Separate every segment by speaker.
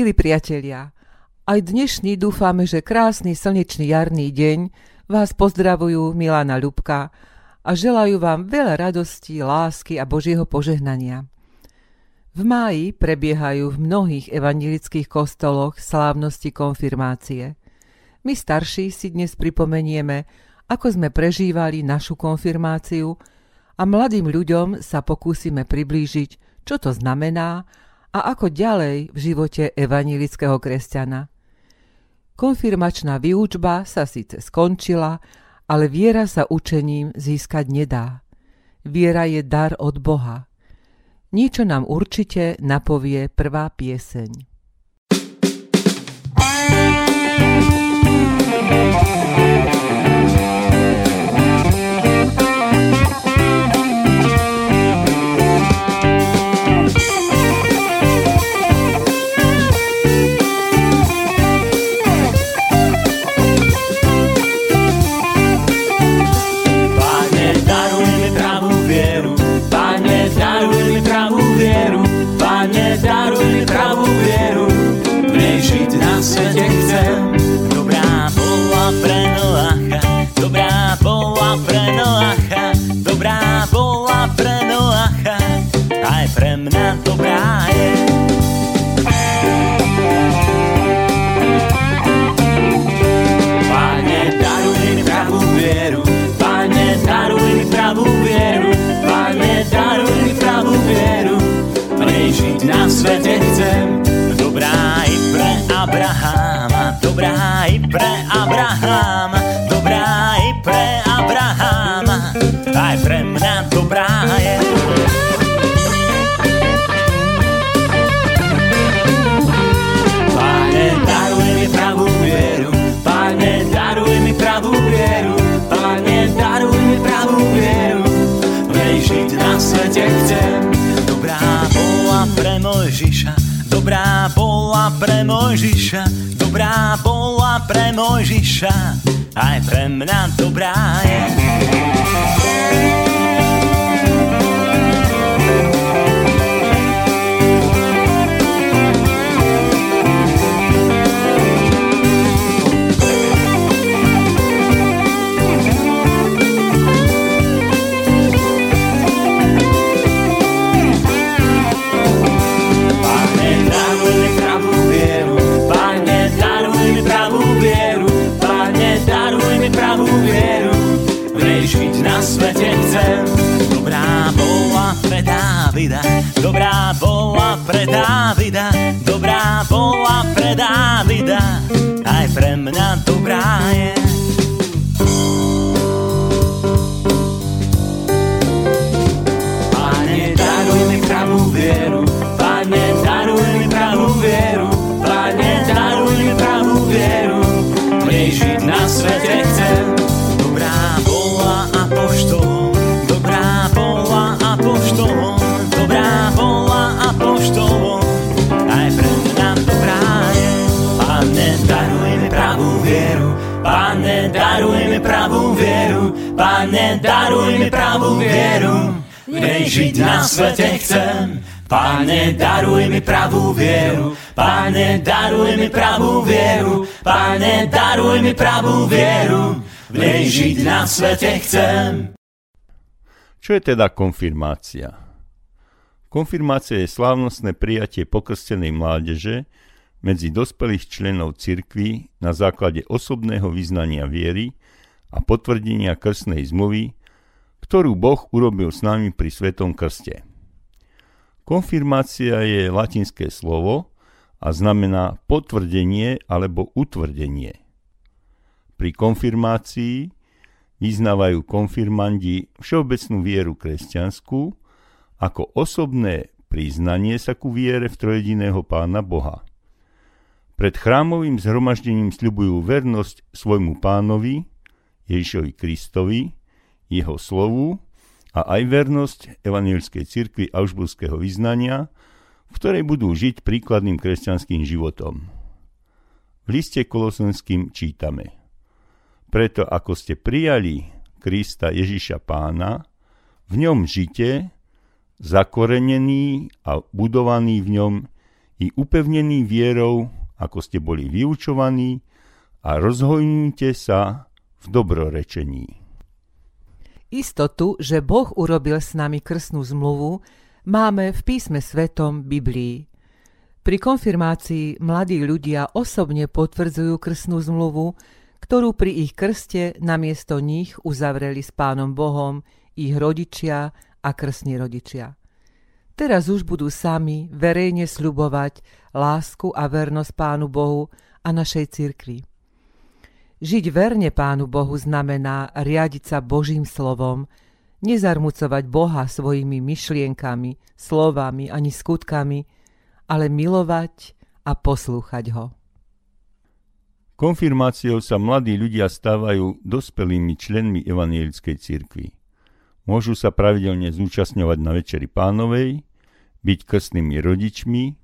Speaker 1: Milí priatelia, aj dnešný dúfame, že krásny slnečný jarný deň vás pozdravujú Milana Ľubka a želajú vám veľa radosti, lásky a Božieho požehnania. V máji prebiehajú v mnohých evangelických kostoloch slávnosti konfirmácie. My starší si dnes pripomenieme, ako sme prežívali našu konfirmáciu a mladým ľuďom sa pokúsime priblížiť, čo to znamená a ako ďalej v živote evanilického kresťana. Konfirmačná výučba sa síce skončila, ale viera sa učením získať nedá. Viera je dar od Boha. Niečo nám určite napovie prvá pieseň.
Speaker 2: Pre Mojžiša, dobrá bola pre Mojžiša, aj pre mňa dobrá je. Pane, daruj mi pravú vieru, nej žiť na svete chcem. Pane, daruj mi pravú vieru, Pane, daruj mi pravú vieru, Pane, daruj mi pravú vieru, v nej žiť na svete chcem.
Speaker 3: Čo je teda konfirmácia? Konfirmácia je slávnostné prijatie pokrstenej mládeže medzi dospelých členov cirkvy na základe osobného vyznania viery a potvrdenia krstnej zmluvy, ktorú Boh urobil s nami pri Svetom krste. Konfirmácia je latinské slovo a znamená potvrdenie alebo utvrdenie. Pri konfirmácii vyznávajú konfirmandi všeobecnú vieru kresťanskú, ako osobné priznanie sa ku viere v trojediného pána Boha. Pred chrámovým zhromaždením sľubujú vernosť svojmu pánovi, Ježišovi Kristovi, jeho slovu a aj vernosť evangelickej cirkvi aušburského vyznania, v ktorej budú žiť príkladným kresťanským životom. V liste kolosenským čítame Preto ako ste prijali Krista Ježiša pána, v ňom žite, zakorenený a budovaný v ňom i upevnení vierou, ako ste boli vyučovaní, a rozhojnite sa v dobrorečení.
Speaker 1: Istotu, že Boh urobil s nami krstnú zmluvu, máme v písme svetom Biblii. Pri konfirmácii mladí ľudia osobne potvrdzujú krstnú zmluvu, ktorú pri ich krste namiesto nich uzavreli s Pánom Bohom ich rodičia a krstní rodičia. Teraz už budú sami verejne sľubovať lásku a vernosť Pánu Bohu a našej cirkvi. Žiť verne Pánu Bohu znamená riadiť sa Božím slovom, nezarmucovať Boha svojimi myšlienkami, slovami ani skutkami, ale milovať a poslúchať Ho.
Speaker 3: Konfirmáciou sa mladí ľudia stávajú dospelými členmi evanielickej cirkvi. Môžu sa pravidelne zúčastňovať na Večeri pánovej, byť krstnými rodičmi,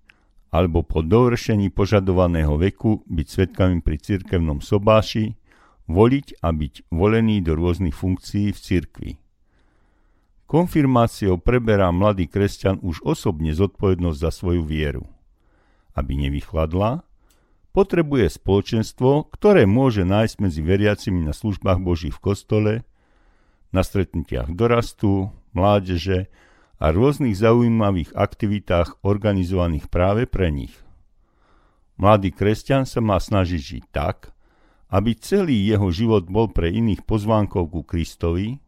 Speaker 3: alebo po dovršení požadovaného veku byť svetkami pri cirkevnom sobáši, voliť a byť volený do rôznych funkcií v cirkvi. Konfirmáciou preberá mladý kresťan už osobne zodpovednosť za svoju vieru. Aby nevychladla, potrebuje spoločenstvo, ktoré môže nájsť medzi veriacimi na službách Boží v kostole, na stretnutiach dorastu, mládeže a rôznych zaujímavých aktivitách organizovaných práve pre nich. Mladý kresťan sa má snažiť žiť tak, aby celý jeho život bol pre iných pozvánkou ku Kristovi,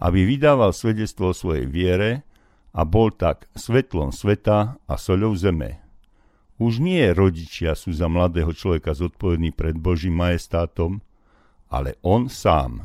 Speaker 3: aby vydával svedectvo o svojej viere a bol tak svetlom sveta a soľou zeme. Už nie rodičia sú za mladého človeka zodpovední pred Božím majestátom, ale on sám.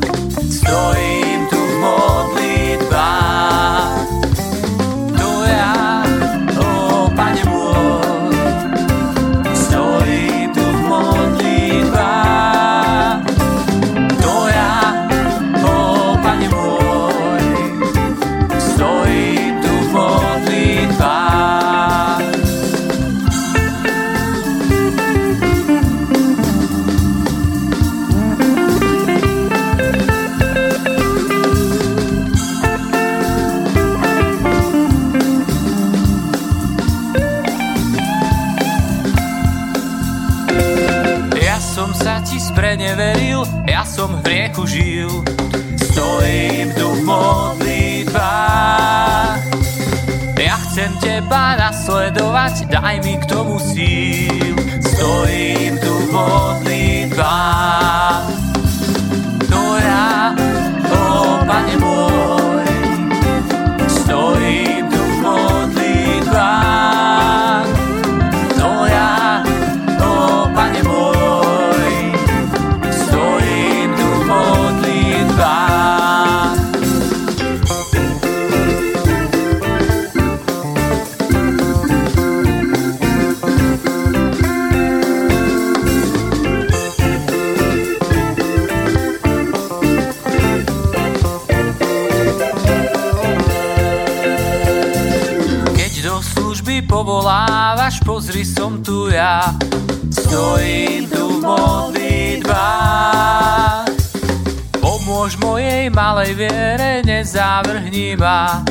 Speaker 4: spreneveril, ja som v hriechu žil. Stojím tu v modlitbách. Ja chcem teba nasledovať, daj mi k tomu síl. Stojím tu v modlitbách. Služby povolávaš, pozri som tu ja. Stojím tu v modlitbách. Pomôž mojej malej viere, nezavrhni ma.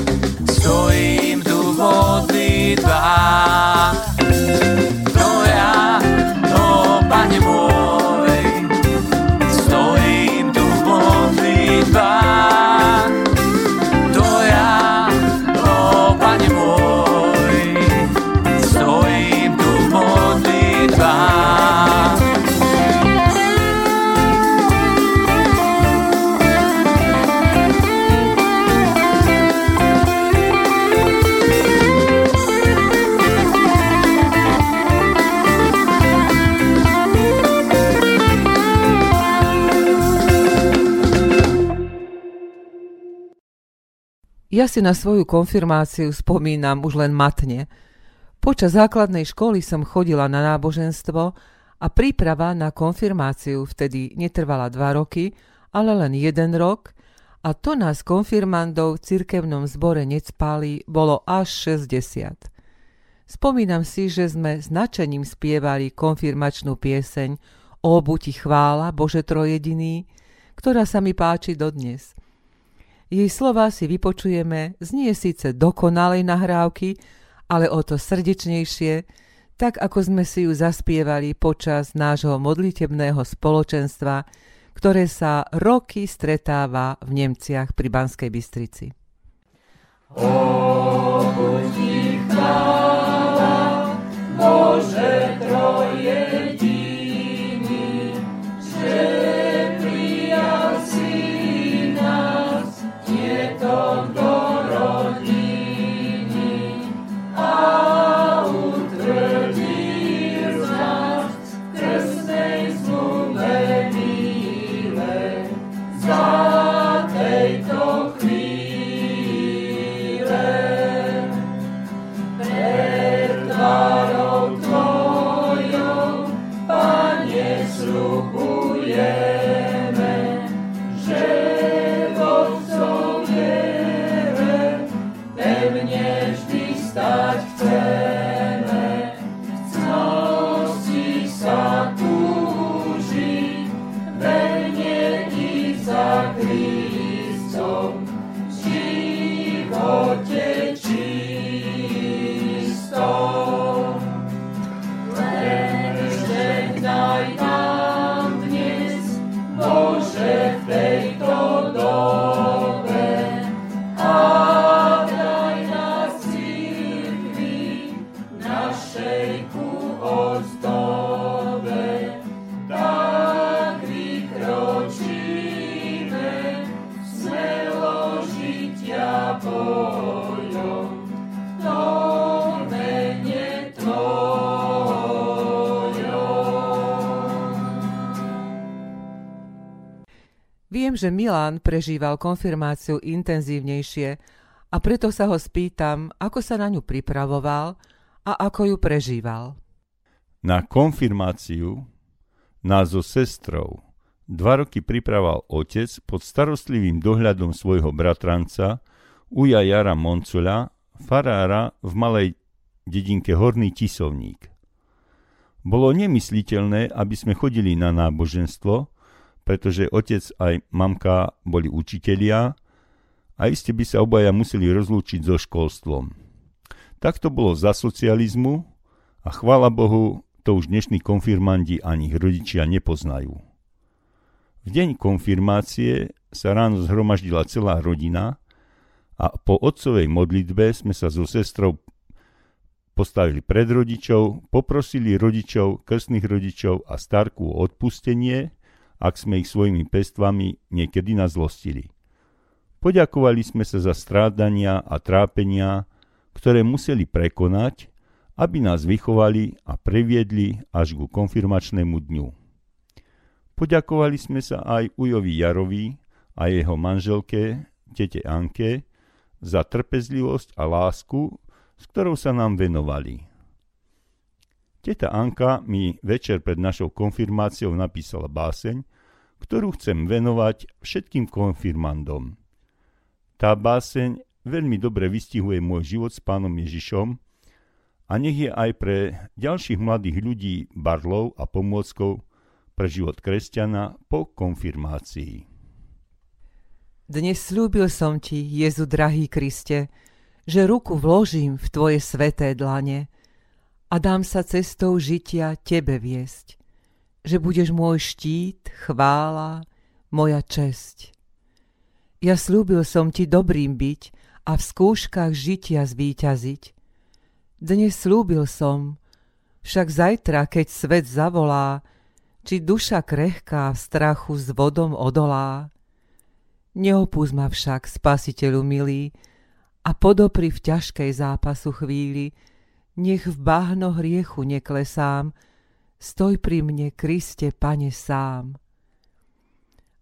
Speaker 4: Stojím tu v modlitbách. To ja, o Pane môj, Ja
Speaker 1: si na svoju konfirmáciu spomínam už len matne. Počas základnej školy som chodila na náboženstvo a príprava na konfirmáciu vtedy netrvala dva roky, ale len jeden rok a to nás konfirmandov v cirkevnom zbore necpáli bolo až 60. Spomínam si, že sme značením spievali konfirmačnú pieseň O buti chvála Bože trojediný, ktorá sa mi páči dodnes. Jej slova si vypočujeme znie síce dokonalej nahrávky, ale o to srdečnejšie, tak ako sme si ju zaspievali počas nášho modlitebného spoločenstva, ktoré sa roky stretáva v Nemciach pri Banskej Bystrici. O, Bože Viem, že Milan prežíval konfirmáciu intenzívnejšie a preto sa ho spýtam, ako sa na ňu pripravoval a ako ju prežíval.
Speaker 3: Na konfirmáciu nás so sestrou dva roky pripravoval otec pod starostlivým dohľadom svojho bratranca Uja Jara Moncula, farára v malej dedinke Horný Tisovník. Bolo nemysliteľné, aby sme chodili na náboženstvo, pretože otec aj mamka boli učitelia a iste by sa obaja museli rozlúčiť so školstvom. Tak to bolo za socializmu a chvála Bohu, to už dnešní konfirmandi ani ich rodičia nepoznajú. V deň konfirmácie sa ráno zhromaždila celá rodina a po otcovej modlitbe sme sa so sestrou postavili pred rodičov, poprosili rodičov, krstných rodičov a starku o odpustenie ak sme ich svojimi pestvami niekedy nazlostili. Poďakovali sme sa za strádania a trápenia, ktoré museli prekonať, aby nás vychovali a previedli až ku konfirmačnému dňu. Poďakovali sme sa aj Ujovi Jarovi a jeho manželke, tete Anke, za trpezlivosť a lásku, s ktorou sa nám venovali. Teta Anka mi večer pred našou konfirmáciou napísala báseň, ktorú chcem venovať všetkým konfirmandom. Tá báseň veľmi dobre vystihuje môj život s pánom Ježišom a nech je aj pre ďalších mladých ľudí barlov a pomôckou pre život kresťana po konfirmácii.
Speaker 1: Dnes slúbil som ti, Jezu drahý Kriste, že ruku vložím v tvoje sveté dlane a dám sa cestou žitia tebe viesť, že budeš môj štít, chvála, moja česť. Ja slúbil som ti dobrým byť a v skúškach žitia zvíťaziť. Dnes slúbil som, však zajtra, keď svet zavolá, či duša krehká v strachu s vodom odolá. Neopúsť ma však, spasiteľu milý, a podopri v ťažkej zápasu chvíli, nech v bahno hriechu neklesám, stoj pri mne, Kriste, Pane, sám.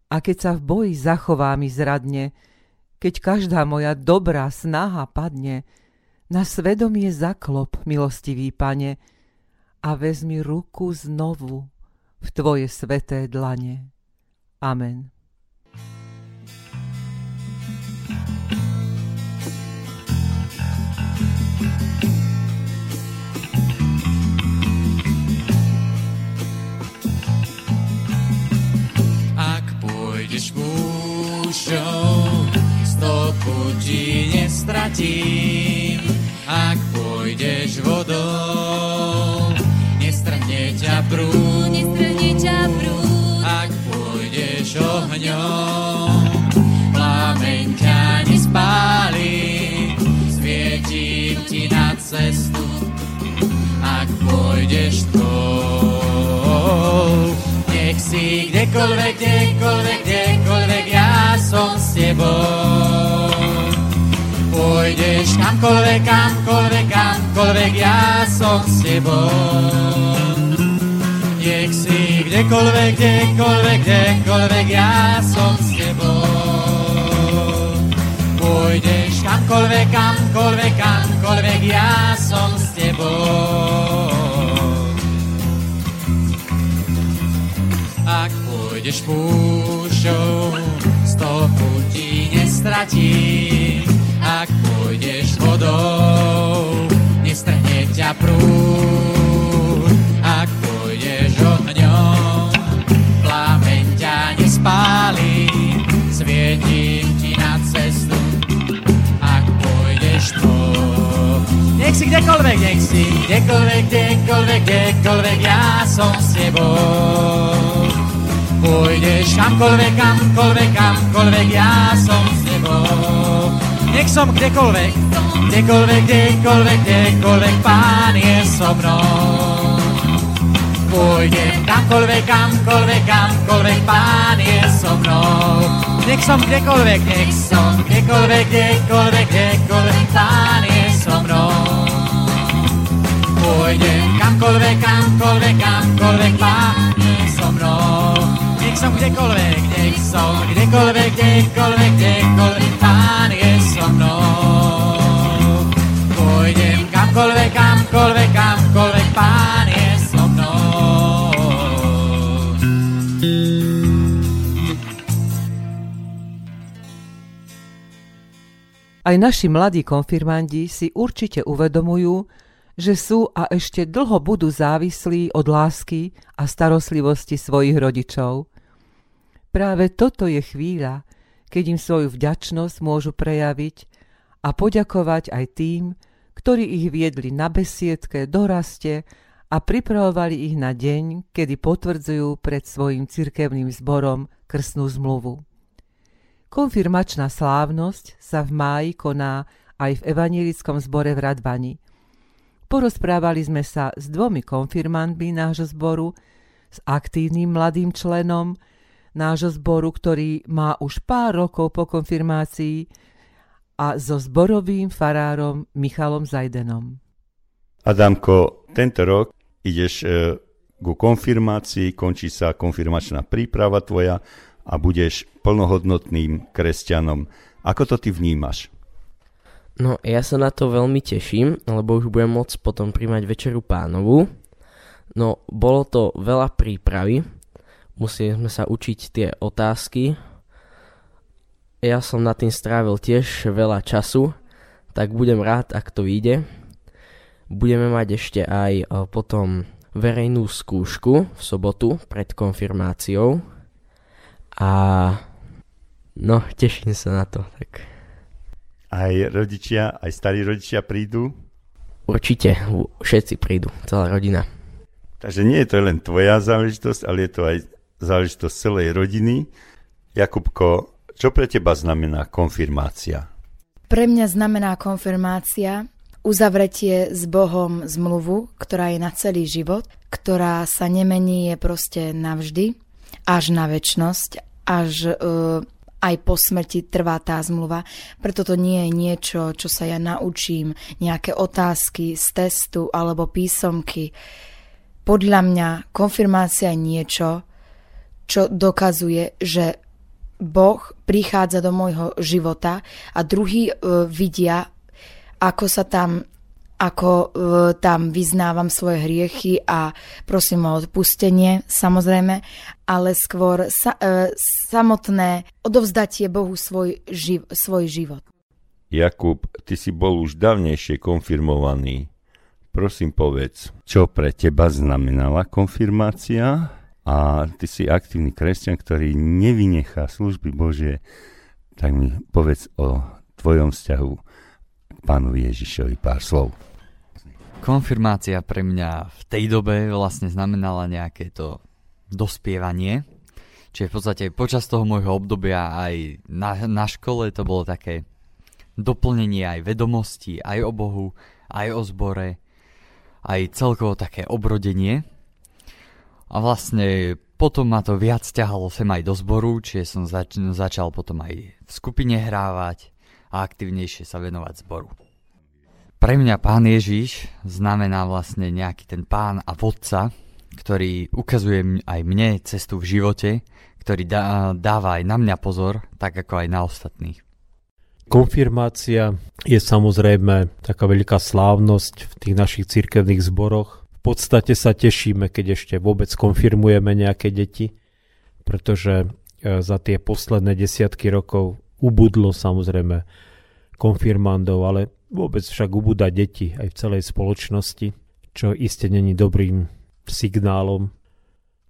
Speaker 1: A keď sa v boji zachová mi zradne, keď každá moja dobrá snaha padne, na svedomie zaklop, milostivý pane, a vezmi ruku znovu v tvoje sveté dlane. Amen.
Speaker 5: Pôjdeš púšťou, stopu ti nestratím. Ak pôjdeš vodou, nestrhne ťa prúd.
Speaker 6: Nestrhne ťa prúd.
Speaker 5: Ak pôjdeš ohňom, plameň ťa nespáli. Svietím ti na cestu, ak pôjdeš tmou. Si kdekoľvek, kdekoľvek, kdekoľvek, ja som s tebou. Pôjdeš kamkoľvek, kamkoľvek, kamkoľvek, ja som s tebou. Nech si kdekoľvek, kdekoľvek, kdekoľvek, ja som s tebou. Pôjdeš kamkoľvek, kamkoľvek, kamkoľvek, ja som s tebou. Ak pôjdeš púšťou, stopu ti nestratím. Ak pôjdeš vodou, nestrhne ťa prúd. Ak pôjdeš ohňom, plameň ťa nespáli. Svietím ti na cestu, ak pôjdeš to. Nech si kdekoľvek, nech si kdekoľvek, kdekoľvek, kdekoľvek, ja som s tebou. Pôjdeš kamkoľvek, kamkoľvek, kamkoľvek, ja som s tebou. Nech som kdekoľvek, kdekoľvek, kdekoľvek, kdekoľvek, pán je so mnou. Pôjdem kamkoľvek, kamkoľvek, kamkoľvek, pán je so mnou. Nech som kdekoľvek, nech som kdekoľvek, kdekoľvek, kdekoľvek, pán je so mnou. Pôjdem kamkoľvek, kamkoľvek, kamkoľvek, pán. Nech som kdekoľvek, nech som kdekoľvek, kdekoľvek, kdekoľvek, pán je so mnou. Pôjdem kamkoľvek, kamkoľvek, kamkoľvek, pán je so mnou.
Speaker 1: Aj naši mladí konfirmandi si určite uvedomujú, že sú a ešte dlho budú závislí od lásky a starostlivosti svojich rodičov. Práve toto je chvíľa, keď im svoju vďačnosť môžu prejaviť a poďakovať aj tým, ktorí ich viedli na besiedke, doraste a pripravovali ich na deň, kedy potvrdzujú pred svojim cirkevným zborom krstnú zmluvu. Konfirmačná slávnosť sa v máji koná aj v evanielickom zbore v Radvani. Porozprávali sme sa s dvomi konfirmantmi nášho zboru, s aktívnym mladým členom nášho zboru, ktorý má už pár rokov po konfirmácii a so zborovým farárom Michalom Zajdenom.
Speaker 3: Adamko, tento rok ideš e, ku konfirmácii, končí sa konfirmačná príprava tvoja a budeš plnohodnotným kresťanom. Ako to ty vnímaš?
Speaker 7: No, ja sa na to veľmi teším, lebo už budem môcť potom príjmať večeru pánovu. No, bolo to veľa prípravy, museli sme sa učiť tie otázky. Ja som na tým strávil tiež veľa času, tak budem rád, ak to vyjde. Budeme mať ešte aj e, potom verejnú skúšku v sobotu pred konfirmáciou. A no, teším sa na to. Tak.
Speaker 3: Aj rodičia, aj starí rodičia prídu?
Speaker 7: Určite, všetci prídu, celá rodina.
Speaker 3: Takže nie je to len tvoja záležitosť, ale je to aj záležitosť celej rodiny. Jakubko, čo pre teba znamená konfirmácia?
Speaker 6: Pre mňa znamená konfirmácia uzavretie s Bohom zmluvu, ktorá je na celý život, ktorá sa nemení, je proste navždy, až na väčnosť, až uh, aj po smrti trvá tá zmluva. Preto to nie je niečo, čo sa ja naučím, nejaké otázky z testu alebo písomky. Podľa mňa konfirmácia je niečo, čo dokazuje, že Boh prichádza do môjho života a druhý uh, vidia, ako sa tam ako uh, tam vyznávam svoje hriechy a prosím o odpustenie, samozrejme, ale skôr sa, uh, samotné odovzdatie Bohu svoj, živ, svoj život.
Speaker 3: Jakub, ty si bol už dávnejšie konfirmovaný. Prosím povedz, čo pre teba znamenala konfirmácia? A ty si aktívny kresťan, ktorý nevynechá služby Božie, tak mi povedz o tvojom vzťahu k pánu Ježišovi pár slov.
Speaker 8: Konfirmácia pre mňa v tej dobe vlastne znamenala nejaké to dospievanie. Čiže v podstate počas toho môjho obdobia aj na, na škole to bolo také doplnenie aj vedomostí, aj o Bohu, aj o zbore, aj celkovo také obrodenie. A vlastne potom ma to viac ťahalo sem aj do zboru, čiže som zač- začal potom aj v skupine hrávať a aktivnejšie sa venovať zboru. Pre mňa pán Ježiš znamená vlastne nejaký ten pán a vodca, ktorý ukazuje aj mne cestu v živote, ktorý dá, dáva aj na mňa pozor, tak ako aj na ostatných.
Speaker 9: Konfirmácia je samozrejme taká veľká slávnosť v tých našich cirkevných zboroch. V podstate sa tešíme, keď ešte vôbec konfirmujeme nejaké deti, pretože e, za tie posledné desiatky rokov ubudlo samozrejme konfirmandov, ale vôbec však ubúda deti aj v celej spoločnosti, čo iste není dobrým signálom.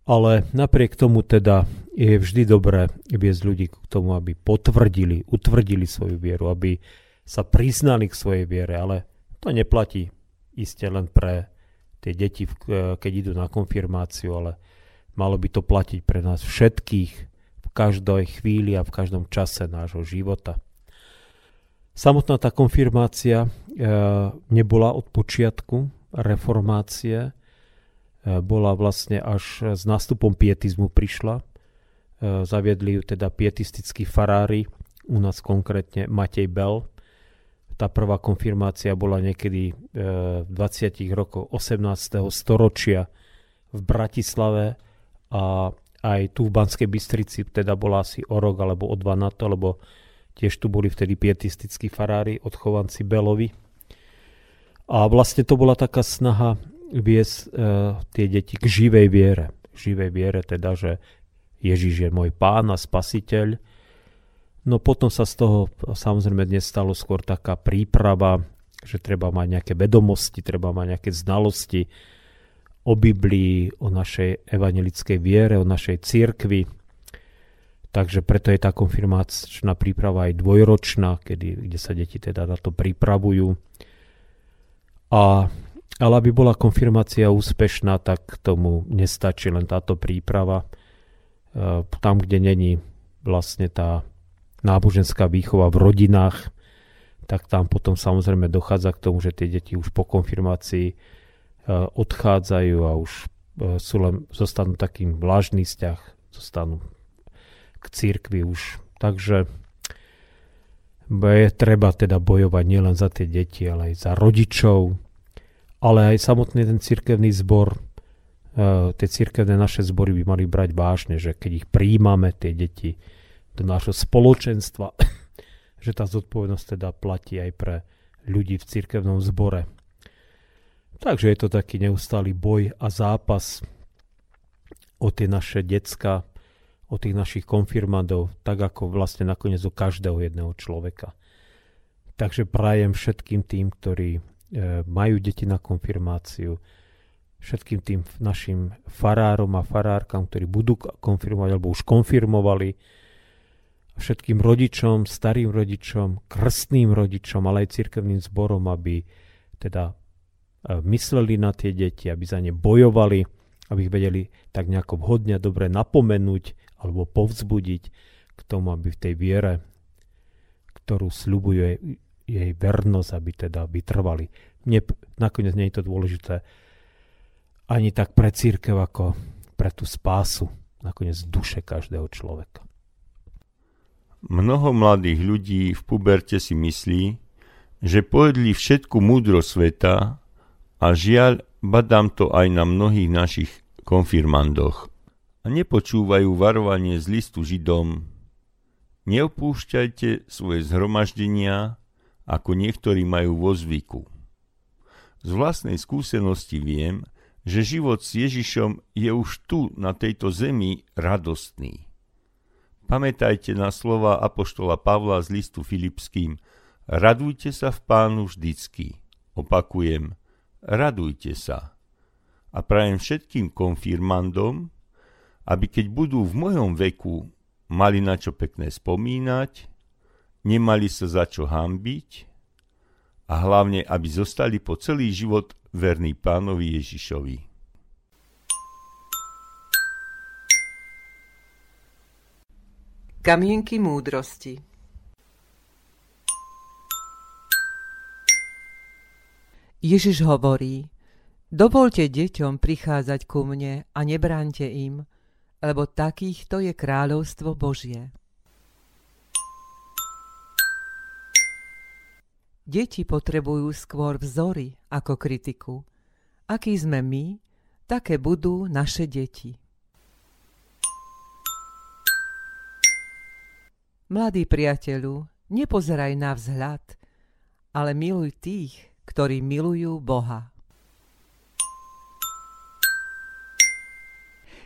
Speaker 9: Ale napriek tomu teda je vždy dobré viesť ľudí k tomu, aby potvrdili, utvrdili svoju vieru, aby sa priznali k svojej viere, ale to neplatí iste len pre tie deti, keď idú na konfirmáciu, ale malo by to platiť pre nás všetkých v každej chvíli a v každom čase nášho života. Samotná tá konfirmácia e, nebola od počiatku reformácie, E, bola vlastne až s nástupom pietizmu prišla. E, zaviedli ju teda pietistickí farári, u nás konkrétne Matej Bell. Tá prvá konfirmácia bola niekedy e, v 20 rokoch 18. storočia v Bratislave a aj tu v Banskej Bystrici teda bola asi o rok alebo o dva na to, lebo tiež tu boli vtedy pietistickí farári, odchovanci Belovi. A vlastne to bola taká snaha viesť uh, tie deti k živej viere. Živej viere teda, že Ježiš je môj pán a spasiteľ. No potom sa z toho samozrejme dnes stalo skôr taká príprava, že treba mať nejaké vedomosti, treba mať nejaké znalosti o Biblii, o našej evangelickej viere, o našej cirkvi. Takže preto je tá konfirmačná príprava aj dvojročná, kedy, kde sa deti teda na to pripravujú. A ale aby bola konfirmácia úspešná, tak tomu nestačí len táto príprava. E, tam, kde není vlastne tá náboženská výchova v rodinách, tak tam potom samozrejme dochádza k tomu, že tie deti už po konfirmácii e, odchádzajú a už e, sú len, zostanú takým vlážný vzťah, zostanú k církvi už. Takže je treba teda bojovať nielen za tie deti, ale aj za rodičov, ale aj samotný ten cirkevný zbor, uh, tie cirkevné naše zbory by mali brať vážne, že keď ich príjmame, tie deti, do nášho spoločenstva, že tá zodpovednosť teda platí aj pre ľudí v cirkevnom zbore. Takže je to taký neustály boj a zápas o tie naše decka, o tých našich konfirmandov, tak ako vlastne nakoniec o každého jedného človeka. Takže prajem všetkým tým, ktorí E, majú deti na konfirmáciu, všetkým tým našim farárom a farárkam, ktorí budú konfirmovať alebo už konfirmovali, všetkým rodičom, starým rodičom, krstným rodičom, ale aj cirkevným zborom, aby teda e, mysleli na tie deti, aby za ne bojovali, aby ich vedeli tak nejako vhodne dobre napomenúť alebo povzbudiť k tomu, aby v tej viere, ktorú sľubuje jej vernosť, aby teda vytrvali. Nie, nakoniec nie je to dôležité ani tak pre církev, ako pre tú spásu, nakoniec duše každého človeka.
Speaker 3: Mnoho mladých ľudí v puberte si myslí, že pojedli všetku múdro sveta a žiaľ, badám to aj na mnohých našich konfirmandoch. A nepočúvajú varovanie z listu Židom, Neopúšťajte svoje zhromaždenia, ako niektorí majú vo zvyku. Z vlastnej skúsenosti viem, že život s Ježišom je už tu, na tejto zemi, radostný. Pamätajte na slova Apoštola Pavla z listu Filipským Radujte sa v pánu vždycky. Opakujem, radujte sa. A prajem všetkým konfirmandom, aby keď budú v mojom veku mali na čo pekné spomínať, nemali sa za čo hambiť a hlavne, aby zostali po celý život verní pánovi Ježišovi.
Speaker 1: Kamienky múdrosti Ježiš hovorí, dovolte deťom prichádzať ku mne a nebránte im, lebo takýchto je kráľovstvo Božie. Deti potrebujú skôr vzory ako kritiku. Aký sme my, také budú naše deti. Mladý priateľu, nepozeraj na vzhľad, ale miluj tých, ktorí milujú Boha.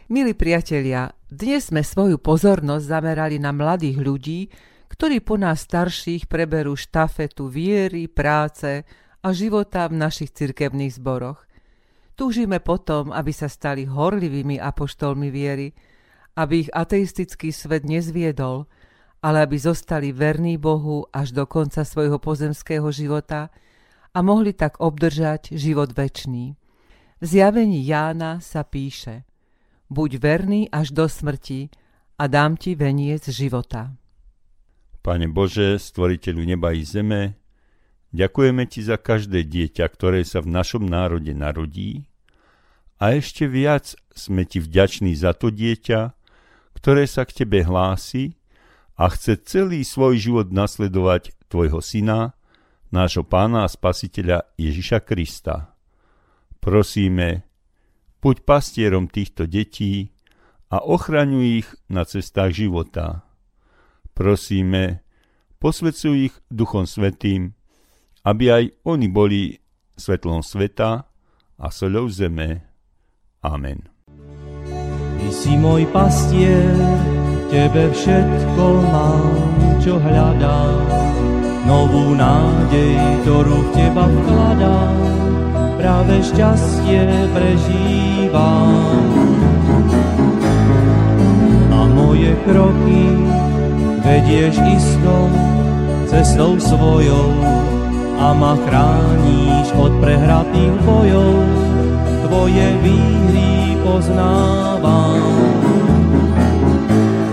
Speaker 1: Milí priatelia, dnes sme svoju pozornosť zamerali na mladých ľudí, ktorí po nás starších preberú štafetu viery, práce a života v našich cirkevných zboroch. Túžime potom, aby sa stali horlivými apoštolmi viery, aby ich ateistický svet nezviedol, ale aby zostali verní Bohu až do konca svojho pozemského života a mohli tak obdržať život večný. V zjavení Jána sa píše – buď verný až do smrti a dám ti veniec života.
Speaker 3: Pane Bože, stvoriteľu neba i zeme, ďakujeme Ti za každé dieťa, ktoré sa v našom národe narodí a ešte viac sme Ti vďační za to dieťa, ktoré sa k Tebe hlási a chce celý svoj život nasledovať Tvojho Syna, nášho Pána a Spasiteľa Ježiša Krista. Prosíme, Buď pastierom týchto detí a ochraňuj ich na cestách života. Prosíme, posvedcuj ich Duchom Svetým, aby aj oni boli svetlom sveta a soľou zeme. Amen.
Speaker 2: Ty si môj pastier, tebe všetko mám, čo hľadám. Novú nádej, ktorú v teba vkladám práve šťastie prežívam. A moje kroky vedieš istou cestou svojou a ma chráníš od prehratých bojov. Tvoje výhry poznávam.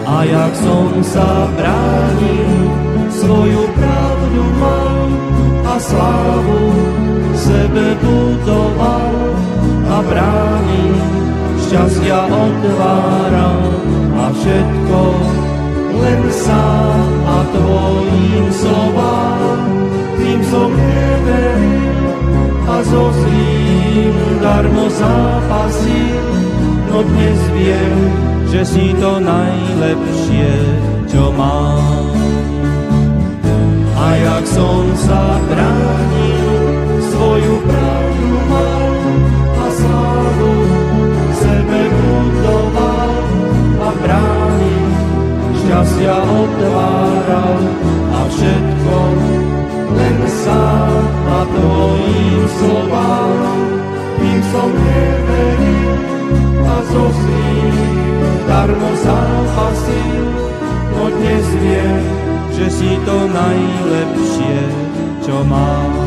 Speaker 2: A jak som sa bránil, svoju pravdu mám a slávu sebe budoval a brány šťastia otvára a všetko len sám a tvojim slovám. Tým som neveril a so zlým darmo zápasil, no dnes viem, že si to najlepšie, čo mám. A jak som sa bránil, svoju pravdu mal a slávu sebe budoval a brány šťastia otváral a všetko len sám a tvojim slovám tým som neveril a zo darmo zápasil no dnes viem, že si to najlepšie, čo mám.